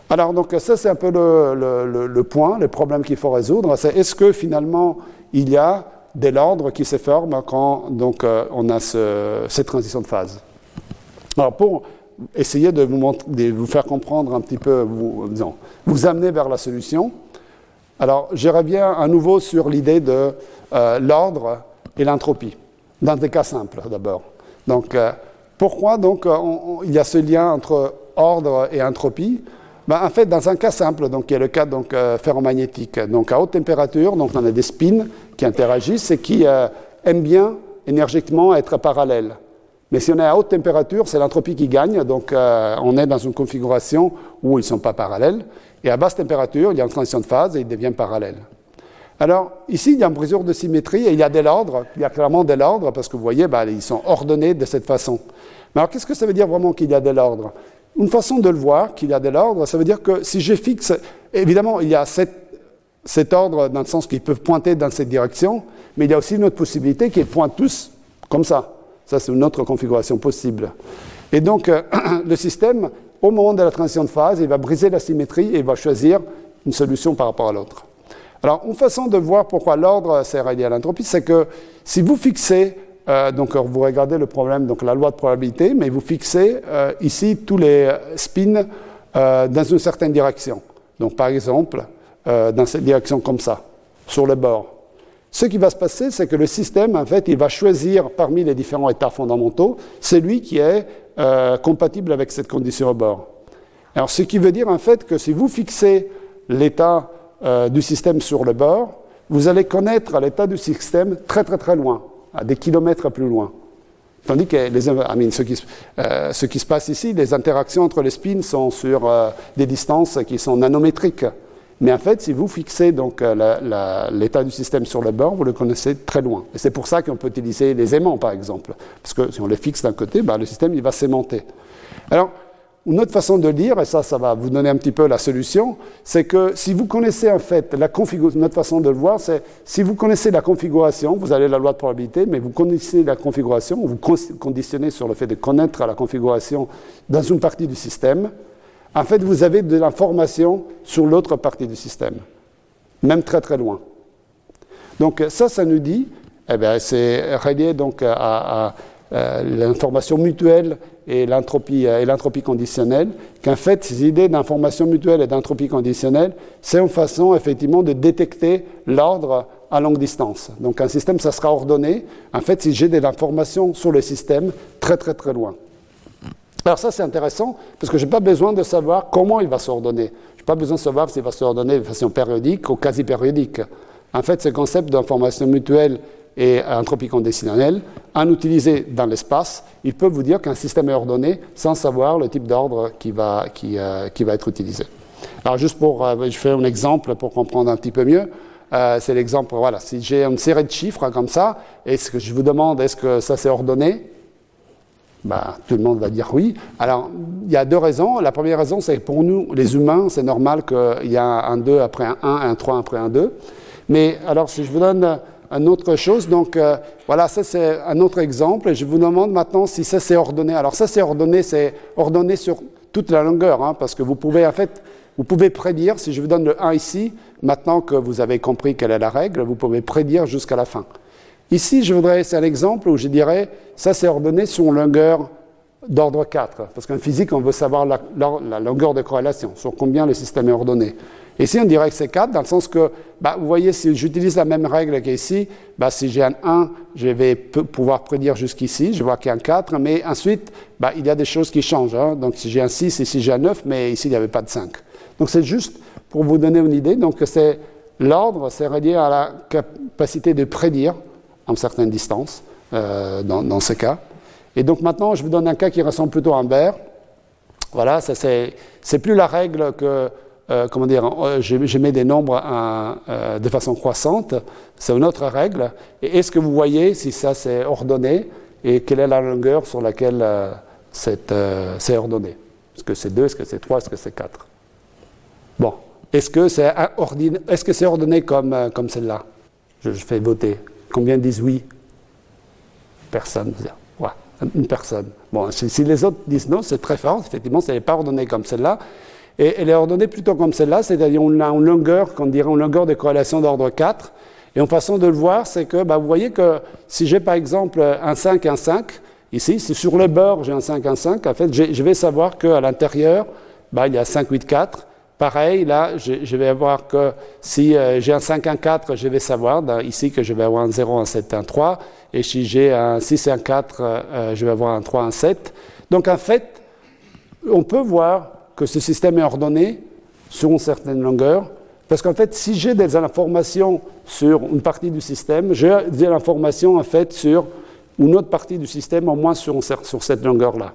Alors, donc, ça, c'est un peu le, le point, le problème qu'il faut résoudre. C'est est-ce que finalement, il y a de l'ordre qui se forme quand donc, euh, on a cette transition de phase? Alors pour essayer de vous, faire comprendre un petit peu, vous, vous amener vers la solution, alors j'irai bien à nouveau sur l'idée de euh, l'ordre et l'entropie, dans des cas simples d'abord. Donc euh, pourquoi donc il y a ce lien entre ordre et entropie? Ben, en fait, dans un cas simple, donc, qui est le cas euh, ferromagnétique, donc à haute température, donc, on a des spins qui interagissent et qui euh, aiment bien énergétiquement être parallèles. Mais si on est à haute température, c'est l'entropie qui gagne, donc euh, on est dans une configuration où ils ne sont pas parallèles. Et à basse température, il y a une transition de phase et ils deviennent parallèles. Alors, ici, il y a une brisure de symétrie et il y a de l'ordre, il y a clairement de l'ordre parce que vous voyez, ben, ils sont ordonnés de cette façon. Mais alors, qu'est-ce que ça veut dire vraiment qu'il y a de l'ordre une façon de le voir, qu'il y a de l'ordre, ça veut dire que si je fixe, évidemment, il y a cet ordre dans le sens qu'ils peuvent pointer dans cette direction, mais il y a aussi une autre possibilité qu'ils pointent tous comme ça. Ça, c'est une autre configuration possible. Et donc, euh, le système, au moment de la transition de phase, il va briser la symétrie et il va choisir une solution par rapport à l'autre. Alors, une façon de voir pourquoi l'ordre sert relié à l'entropie, c'est que si vous fixez euh, donc vous regardez le problème, donc la loi de probabilité, mais vous fixez euh, ici tous les spins euh, dans une certaine direction. Donc par exemple, dans cette direction comme ça, sur le bord. Ce qui va se passer, c'est que le système, en fait, il va choisir parmi les différents états fondamentaux celui qui est compatible avec cette condition au bord. Alors ce qui veut dire en fait que si vous fixez l'état du système sur le bord, vous allez connaître l'état du système très très très loin à des kilomètres plus loin. Tandis que les, ce, qui, euh, ce, qui, se passe ici, les interactions entre les spins sont sur euh, des distances qui sont nanométriques. Mais en fait, si vous fixez donc euh, l'état du système sur le bord, vous le connaissez très loin. Et c'est pour ça qu'on peut utiliser les aimants, par exemple. Parce que si on les fixe d'un côté, ben, le système il va s'aimanter. Alors, une autre façon de lire, et ça, ça va vous donner un petit peu la solution, c'est que si vous connaissez en fait la configuration, notre façon de le voir, c'est si vous connaissez la configuration, vous avez la loi de probabilité, mais vous connaissez la configuration, vous conditionnez sur le fait de connaître la configuration dans une partie du système, en fait, vous avez de l'information sur l'autre partie du système, même très très loin. Donc ça, ça nous dit, eh bien, c'est relié donc à euh, l'information mutuelle et l'entropie, euh, et l'entropie conditionnelle, qu'en fait, ces idées d'information mutuelle et d'entropie conditionnelle, c'est une façon effectivement de détecter l'ordre à longue distance. Donc un système, ça sera ordonné, en fait, si j'ai de l'information sur le système très très très loin. Alors ça, c'est intéressant, parce que je n'ai pas besoin de savoir comment il va s'ordonner. Je n'ai pas besoin de savoir s'il va s'ordonner de façon périodique ou quasi périodique. en fait, ce concept d'information mutuelle et entropie conditionnelle, en utiliser dans l'espace, il peut vous dire qu'un système est ordonné sans savoir le type d'ordre qui va, qui, euh, va être utilisé. Alors juste pour, euh, je fais un exemple pour comprendre un petit peu mieux. Euh, c'est l'exemple, voilà, si j'ai une série de chiffres comme ça, et ce que je vous demande, est-ce que ça c'est ordonné? Bah, Tout le monde va dire oui. Alors, il y a deux raisons. La première raison, c'est que pour nous, les humains, c'est normal qu'il y a un 2 après un 1, un 3 après un 2. Mais alors, si je vous donne une autre chose. Donc euh, voilà, ça c'est un autre exemple. Et je vous demande maintenant si ça c'est ordonné. Alors ça c'est ordonné, c'est ordonné sur toute la longueur, hein, parce que vous pouvez en fait, vous pouvez prédire, si je vous donne le 1 ici, maintenant que vous avez compris quelle est la règle, vous pouvez prédire jusqu'à la fin. Ici, je voudrais, c'est un exemple où je dirais, ça c'est ordonné sur une longueur d'ordre 4, parce qu'en physique, on veut savoir la, la longueur de corrélation, sur combien le système est ordonné. Ici, on dirait que c'est 4, dans le sens que, bah, vous voyez, si j'utilise la même règle qu'ici, bah, si j'ai un 1, je vais pouvoir prédire jusqu'ici, je vois qu'il y a un 4, mais ensuite, bah, il y a des choses qui changent. Hein. Donc, si j'ai un 6, ici j'ai un 9, mais ici, il n'y avait pas de 5. Donc, c'est juste pour vous donner une idée. Donc, c'est l'ordre, c'est relié à la capacité de prédire en certaines distances, euh, dans, dans ce cas. Et donc, maintenant, je vous donne un cas qui ressemble plutôt à un bear. Voilà, c'est plus la règle que euh, comment dire, euh, je, mets des nombres euh, de façon croissante, c'est une autre règle. Et est-ce que vous voyez si ça c'est ordonné et quelle est la longueur sur laquelle c'est ordonné? Est-ce que c'est 2, est-ce que c'est 3, est-ce que c'est 4 Bon, est-ce que c'est est -ce c'est ordonné comme, comme celle-là? Je, fais voter. Combien disent oui? Personne. Ouais, une personne. Bon, si, si les autres disent non, c'est très fort. Effectivement, ce n'est pas ordonné comme celle-là. Et elle est ordonnée plutôt comme celle-là, c'est-à-dire on a une longueur, qu'on dirait une longueur de corrélation d'ordre 4. Et une façon de le voir, c'est que bah, vous voyez que si j'ai par exemple un 5, un 5, ici, si sur le bord j'ai un 5, un 5, en fait, je vais savoir qu'à l'intérieur, bah, il y a 5, 8, 4. Pareil, là, je, vais avoir que si euh, j'ai un 5, un 4, je vais savoir ici que je vais avoir un 0, un 7, un 3. Et si j'ai un 6 un 4, euh, euh, je vais avoir un 3, un 7. Donc en fait, on peut voir que ce système est ordonné sur une certaine longueur. Parce qu'en fait, si j'ai des informations sur une partie du système, j'ai des informations en fait sur une autre partie du système, au moins sur, sur cette longueur-là.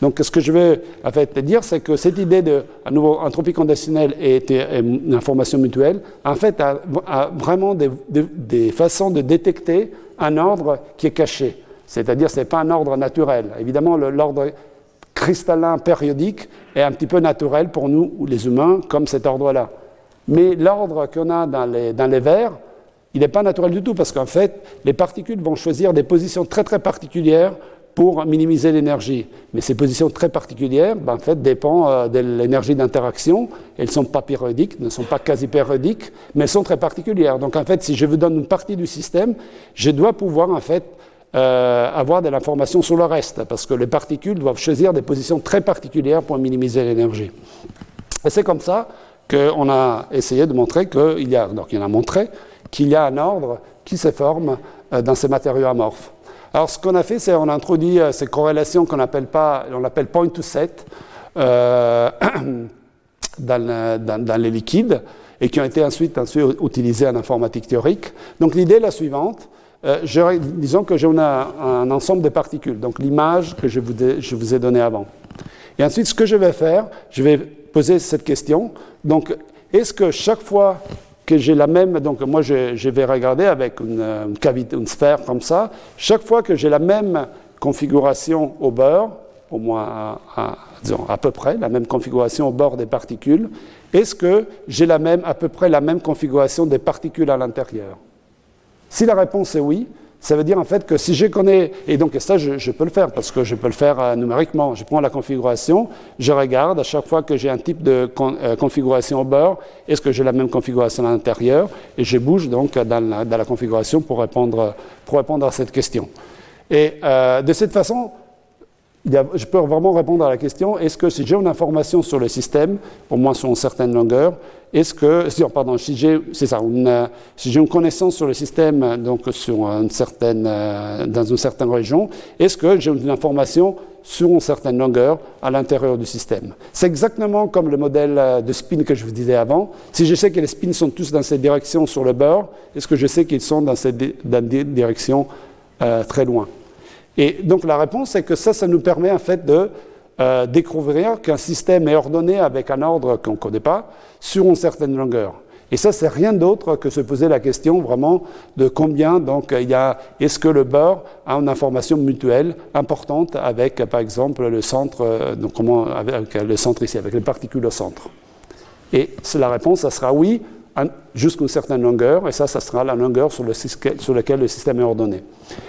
Donc, ce que je veux en fait dire, c'est que cette idée de à nouveau entropie conditionnelle et, une information mutuelle, en fait, a, vraiment des, des, façons de détecter un ordre qui est caché. C'est-à-dire, ce n'est pas un ordre naturel. Évidemment, l'ordre cristallin périodique est un petit peu naturel pour nous, les humains, comme cet ordre-là. Mais l'ordre qu'on a dans les, dans les verres, il n'est pas naturel du tout, parce qu'en fait, les particules vont choisir des positions très très particulières pour minimiser l'énergie. Mais ces positions très particulières, ben, en fait, dépendent euh, de l'énergie d'interaction. Elles ne sont pas périodiques, ne sont pas quasi périodiques, mais elles sont très particulières. Donc, en fait, si je vous donne une partie du système, je dois pouvoir, en fait, euh, avoir de l'information sur le reste, parce que les particules doivent choisir des positions très particulières pour minimiser l'énergie. Et c'est comme ça qu'on a essayé de montrer qu'il y a, donc il a montré qu'il y a un ordre qui se forme euh, dans ces matériaux amorphes. Alors ce qu'on a fait, c'est on a introduit euh, ces corrélations qu'on appelle pas, on appelle point to set dans, dans, les liquides et qui ont été ensuite, ensuite utilisées en informatique théorique. Donc l'idée est la suivante euh, disons que j'ai un, ensemble de particules, donc l'image que je vous, ai, donnée avant. Et ensuite, ce que je vais faire, je vais poser cette question. Donc, est-ce que chaque fois que j'ai la même, donc moi je, vais regarder avec une, cavité, une sphère comme ça, chaque fois que j'ai la même configuration au bord, au moins à, à peu près la même configuration au bord des particules, est-ce que j'ai la même, à peu près la même configuration des particules à l'intérieur? Si la réponse est oui, ça veut dire en fait que si je connais, et donc ça je, peux le faire parce que je peux le faire euh, numériquement, je prends la configuration, je regarde à chaque fois que j'ai un type de euh, configuration au bord, est-ce que j'ai la même configuration à l'intérieur, et je bouge donc dans la, configuration pour répondre, à cette question. Et euh, de cette façon, je peux vraiment répondre à la question est-ce que si j'ai une information sur le système, au moins sur une certaine longueur, est-ce que, pardon, si j'ai, c'est ça, une, si j'ai une connaissance sur le système, donc sur une certaine, euh, dans une certaine région, est-ce que j'ai une information sur une certaine longueur à l'intérieur du système? C'est exactement comme le modèle euh, de spin que je vous disais avant. Si je sais que les spins sont tous dans cette direction sur le beurre, est-ce que je sais qu'ils sont dans cette euh, très loin? Et donc la réponse est que ça, ça nous permet en fait de euh, découvrir qu'un système est ordonné avec un ordre qu'on ne connaît pas sur une certaine longueur. Et ça, c'est rien d'autre que se poser la question vraiment de combien donc il y a, est-ce que le beurre a une information mutuelle importante avec, par exemple, le centre, euh, donc comment, avec le centre ici, avec les particules au centre? Et la réponse, ça sera oui, jusqu'à une certaine longueur, et ça, ça sera la longueur sur, le, sur laquelle le système est ordonné.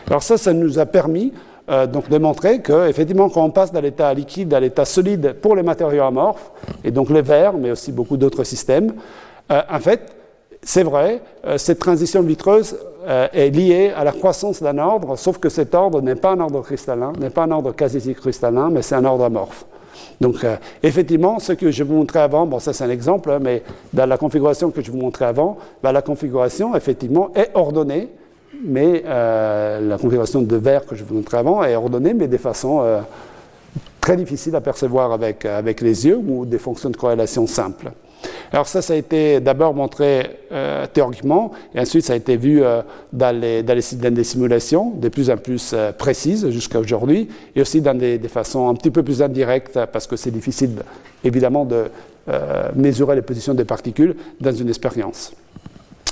Alors ça, ça nous a permis euh, donc de montrer qu'effectivement, quand on passe d'un l'état liquide à l'état solide pour les matériaux amorphes, et donc les verres, mais aussi beaucoup d'autres systèmes, euh, en fait, c'est vrai, euh, cette transition vitreuse est liée à la croissance d'un ordre, sauf que cet ordre n'est pas un ordre cristallin, n'est pas un ordre quasi cristallin, mais c'est un ordre amorphe. Donc, effectivement, ce que je vous montrais avant, bon, ça c'est un exemple, hein, mais dans la configuration que je vous montrais avant, bah, la configuration, effectivement, est ordonnée, mais la configuration de verre que je vous montrais avant est ordonnée, mais de façon très difficile à percevoir avec les yeux ou des fonctions de corrélation simples. Alors ça, ça a été d'abord montré euh, théoriquement, et ensuite ça a été vu euh, dans, les, dans, des simulations de plus en plus euh, précises jusqu'à aujourd'hui, et aussi dans des, façons un petit peu plus indirectes, parce que c'est difficile évidemment de mesurer les positions des particules dans une expérience.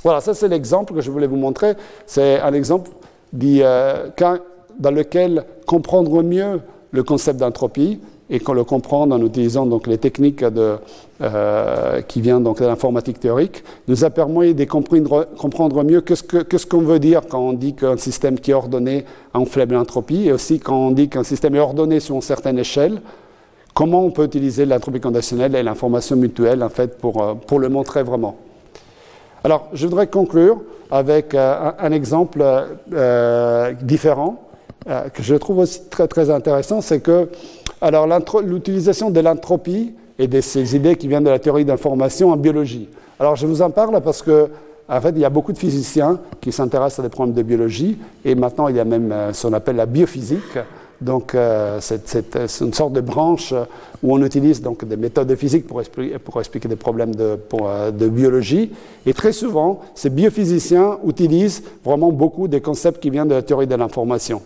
Voilà, ça c'est l'exemple que je voulais vous montrer. C'est un exemple dans lequel comprendre mieux le concept d'entropie, et qu'on le comprend en utilisant donc les techniques euh, qui viennent donc de l'informatique théorique, nous a permis de comprendre, mieux qu'on ce qu'on veut dire quand on dit qu'un système qui est ordonné a une faible entropie, et aussi quand on dit qu'un système est ordonné sur une certaine échelle, comment on peut utiliser l'entropie conditionnelle et l'information mutuelle en fait pour, euh, pour le montrer vraiment. Alors, je voudrais conclure avec euh, un, exemple différent que je trouve aussi très très intéressant, c'est que alors, l'utilisation de l'entropie et de ces idées qui viennent de la théorie d'information en biologie. Alors, je vous en parle parce que, en fait, il y a beaucoup de physiciens qui s'intéressent à des problèmes de biologie, et maintenant, il y a même euh, ce qu'on appelle la biophysique. Donc, euh, c'est une sorte de branche où on utilise donc des méthodes de physique pour expliquer, des problèmes de, euh, de, biologie. Et très souvent, ces biophysiciens utilisent vraiment beaucoup des concepts qui viennent de la théorie de l'information.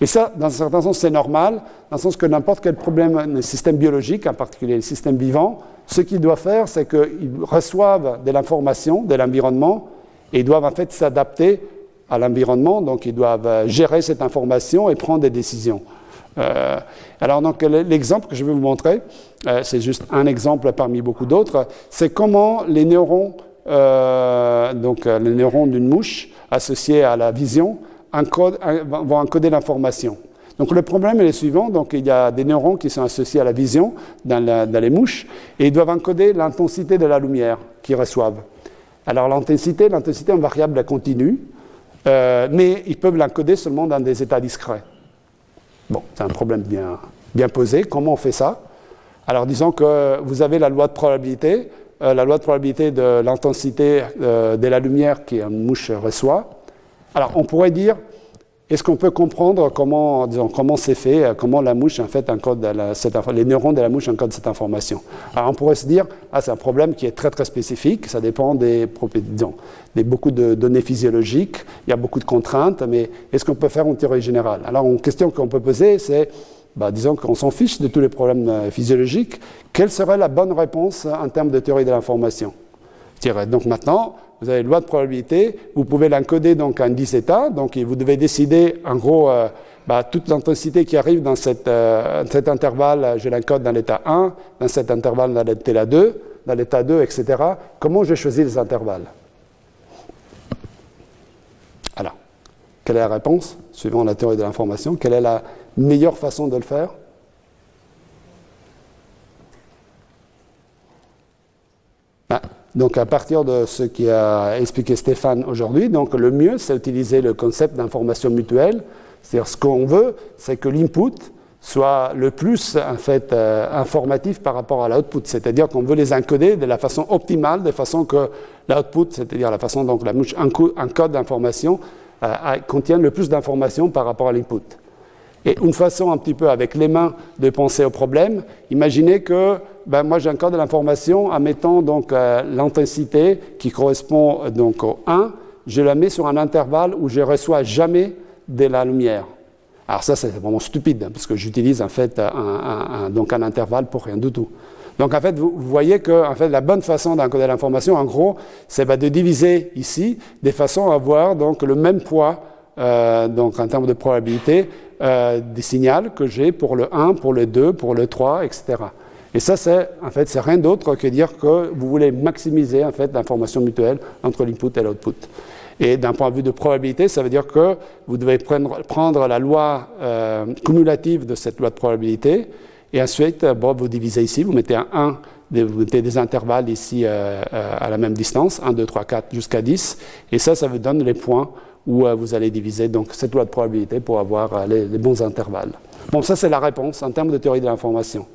Et ça, dans un certain sens, c'est normal, dans le sens que n'importe quel problème, un système biologique, en particulier le système vivant, ce qu'ils doivent faire, c'est qu'ils reçoivent de l'information, de l'environnement, et ils doivent en fait s'adapter à l'environnement, donc ils doivent euh, gérer cette information et prendre des décisions. Euh, alors donc l'exemple que je vais vous montrer, euh, c'est juste un exemple parmi beaucoup d'autres, c'est comment les neurones, donc les neurones d'une mouche associés à la vision, vont encoder l'information. Donc le problème est le suivant, donc il y a des neurones qui sont associés à la vision dans, les mouches et ils doivent encoder l'intensité de la lumière qu'ils reçoivent. Alors l'intensité, l'intensité est une variable continue, euh, mais ils peuvent l'encoder seulement dans des états discrets. Bon, c'est un problème bien, posé. Comment on fait ça? Alors disons que vous avez la loi de probabilité, euh, la loi de probabilité de l'intensité euh, de la lumière qu'une mouche reçoit. Alors, on pourrait dire, est-ce qu'on peut comprendre comment, disons, comment c'est fait, euh, comment la mouche en fait encode cette, les neurones de la mouche encodent cette information? Alors, on pourrait se dire, ah, c'est un problème qui est très très spécifique, ça dépend des, disons, des beaucoup de données physiologiques, il y a beaucoup de contraintes, mais est-ce qu'on peut faire une théorie générale? Alors, une question qu'on peut poser, c'est, bah, disons qu'on s'en fiche de tous les problèmes euh, physiologiques, quelle serait la bonne réponse en termes de théorie de l'information? Donc maintenant, vous avez une loi de probabilité, vous pouvez l'encoder donc en 10 états, donc vous devez décider en gros euh, bah, toute l'intensité qui arrive dans euh, cet intervalle, je l'encode dans l'état 1, dans cet intervalle dans l'état 2, dans l'état 2, etc. Comment je choisis les intervalles? Alors, quelle est la réponse? Suivant la théorie de l'information, quelle est la meilleure façon de le faire? Bah, donc à partir de ce qu'a expliqué Stéphane aujourd'hui, le mieux c'est utiliser le concept d'information mutuelle. C'est-à-dire ce qu'on veut, c'est que l'input soit le plus en fait euh, informatif par rapport à l'output. C'est-à-dire qu'on veut les encoder de la façon optimale, de façon que l'output, c'est-à-dire la façon dont la mouche encode d'information, euh, contienne le plus d'informations par rapport à l'input. Et une façon un petit peu avec les mains de penser au problème, imaginez que ben, moi j'ai encore de l'information en mettant euh, l'intensité qui correspond donc au 1, je la mets sur un intervalle où je ne reçois jamais de la lumière. Alors ça c'est vraiment stupide hein, parce que j'utilise en fait un, donc un intervalle pour rien du tout. Donc en fait vous, voyez que en fait, la bonne façon d'encoder l'information en gros c'est ben, de diviser ici de façon à avoir donc le même poids euh, donc en termes de probabilité euh, des signaux que j'ai pour le 1, pour le 2, pour le 3, etc. Et ça, c'est en fait, c'est rien d'autre que dire que vous voulez maximiser en fait l'information mutuelle entre l'input et l'output. Et d'un point de vue de probabilité, ça veut dire que vous devez prendre, la loi euh, cumulative de cette loi de probabilité, et ensuite, bon, vous divisez ici, vous mettez un 1, vous mettez des intervalles ici à la même distance, 1, 2, 3, 4 jusqu'à 10, et ça, ça vous donne les points où euh, vous allez diviser donc cette loi de probabilité pour avoir euh, les, bons intervalles. Bon, ça c'est la réponse en termes de théorie de l'information.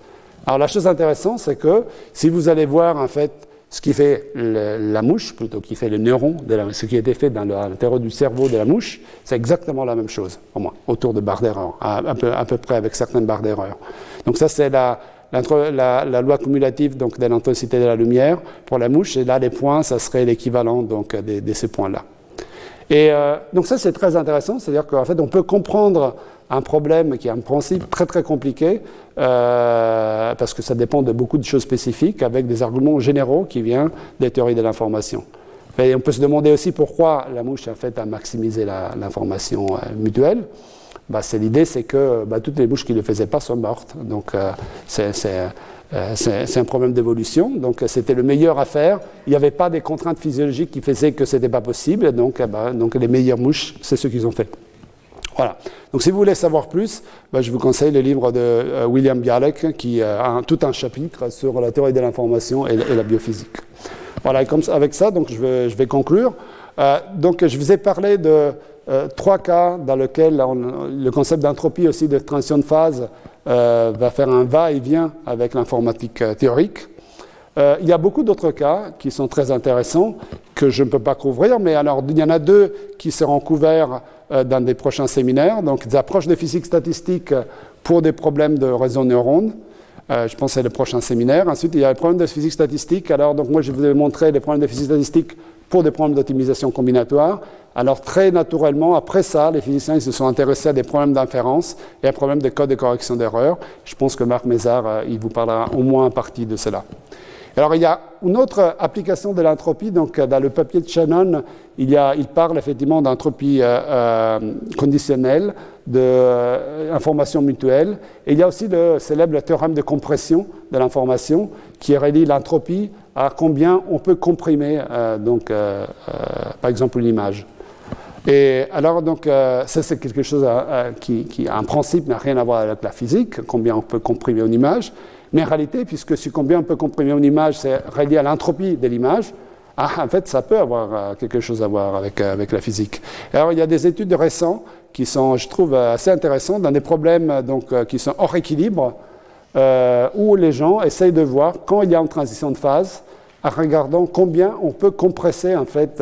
Alors la chose intéressante, c'est que si vous allez voir en fait ce qui fait la mouche, plutôt qui fait le neuron, ce qui été fait dans l'intérieur du cerveau de la mouche, c'est exactement la même chose, au moins, autour de barres d'erreur, à, peu, près avec certaines barres d'erreur. Donc ça c'est la, loi cumulative donc, de l'intensité de la lumière pour la mouche, et là les points, ça serait l'équivalent de ces points-là. Et euh, donc ça, c'est très intéressant, c'est-à-dire qu'en fait, on peut comprendre un problème qui est un principe très très compliqué, euh, parce que ça dépend de beaucoup de choses spécifiques, avec des arguments généraux qui viennent des théories de l'information. Et on peut se demander aussi pourquoi la mouche a fait à maximiser l'information euh, mutuelle. Bah, l'idée, c'est que bah, toutes les mouches qui ne le faisaient pas sont mortes. Donc c'est euh, c'est un problème d'évolution, donc c'était le meilleur à faire. Il n'y avait pas des contraintes physiologiques qui faisaient que ce n'était pas possible, donc, ben, donc les meilleures mouches, c'est ce qu'ils ont fait. Voilà. Donc si vous voulez savoir plus, je vous conseille le livre de euh, William Bialek qui euh, a tout un chapitre sur la théorie de l'information et, la biophysique. Voilà, et avec ça, donc, je vais conclure. Donc je vous ai parlé de trois cas dans lesquels le concept d'entropie aussi de transition de phase euh, va faire un va-et-vient avec l'informatique euh, théorique. Euh, il y a beaucoup d'autres cas qui sont très intéressants que je ne peux pas couvrir, mais alors il y en a deux qui seront couverts dans des prochains séminaires. Donc des approches de physique statistique pour des problèmes de réseau neurones. Je pense que c'est le prochain séminaire. Ensuite, il y a les problèmes de physique statistique. Alors, donc moi, je vous montrer les problèmes de physique statistique pour des problèmes d'optimisation combinatoire. Alors très naturellement, après ça, les physiciens se sont intéressés à des problèmes d'inférence et à des problèmes de code de correction d'erreur. Je pense que Marc Mézard, euh, il vous parlera au moins en partie de cela. Alors il y a une autre application de l'entropie, donc dans le papier de Shannon, il, y a, il parle effectivement d'entropie euh, euh, conditionnelle, d'information mutuelle, et il y a aussi le célèbre théorème de compression de l'information qui relie l'entropie à combien on peut comprimer, donc, par exemple, une image. Et alors, donc, euh, ça, c'est quelque chose euh, euh, qui, qui, en principe, n'a rien à voir avec la physique, combien on peut comprimer une image. Mais en réalité, puisque si combien on peut comprimer une image, c'est relié à l'entropie de l'image, ah, en fait, ça peut avoir quelque chose à voir avec, avec la physique. Alors, il y a des études récentes qui sont, je trouve, assez intéressantes dans des problèmes donc, qui sont hors équilibre, où les gens essayent de voir quand il y a une transition de phase, en regardant combien on peut compresser en fait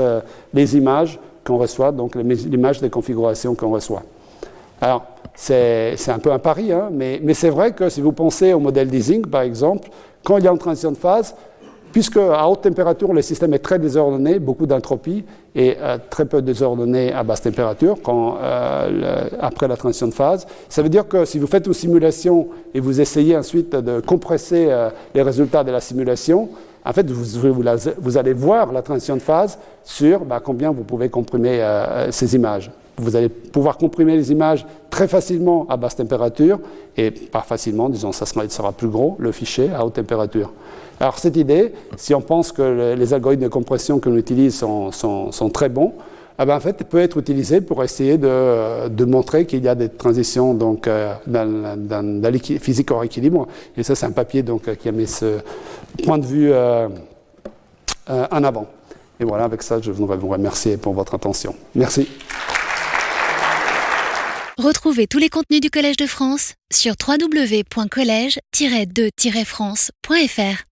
les images qu'on reçoit, donc l'image des configurations qu'on reçoit. Alors, c'est un peu un pari, hein, mais, mais c'est vrai que si vous pensez au modèle d'easing, par exemple, quand il y a une transition de phase, puisque à haute température, le système est très désordonné, beaucoup d'entropie, et euh, très peu désordonné à basse température, euh, après la transition de phase, ça veut dire que si vous faites une simulation et vous essayez ensuite de compresser euh, les résultats de la simulation, en fait, vous, allez voir la transition de phase sur bah, combien vous pouvez comprimer ces images. Vous allez pouvoir comprimer les images très facilement à basse température et pas facilement, disons, ça sera, plus gros, le fichier à haute température. Alors cette idée, si on pense que les algorithmes de compression que l'on utilise sont très bons, ah ben, en fait, peut être utilisé pour essayer de, montrer qu'il y a des transitions donc, euh, dans, la physique hors équilibre. Et ça, c'est un papier donc, qui a mis ce point de vue euh, euh, en avant. Et voilà, avec ça, je voudrais vous remercier pour votre attention. Merci. Retrouvez tous les contenus du Collège de France sur www.colège-2-france.fr.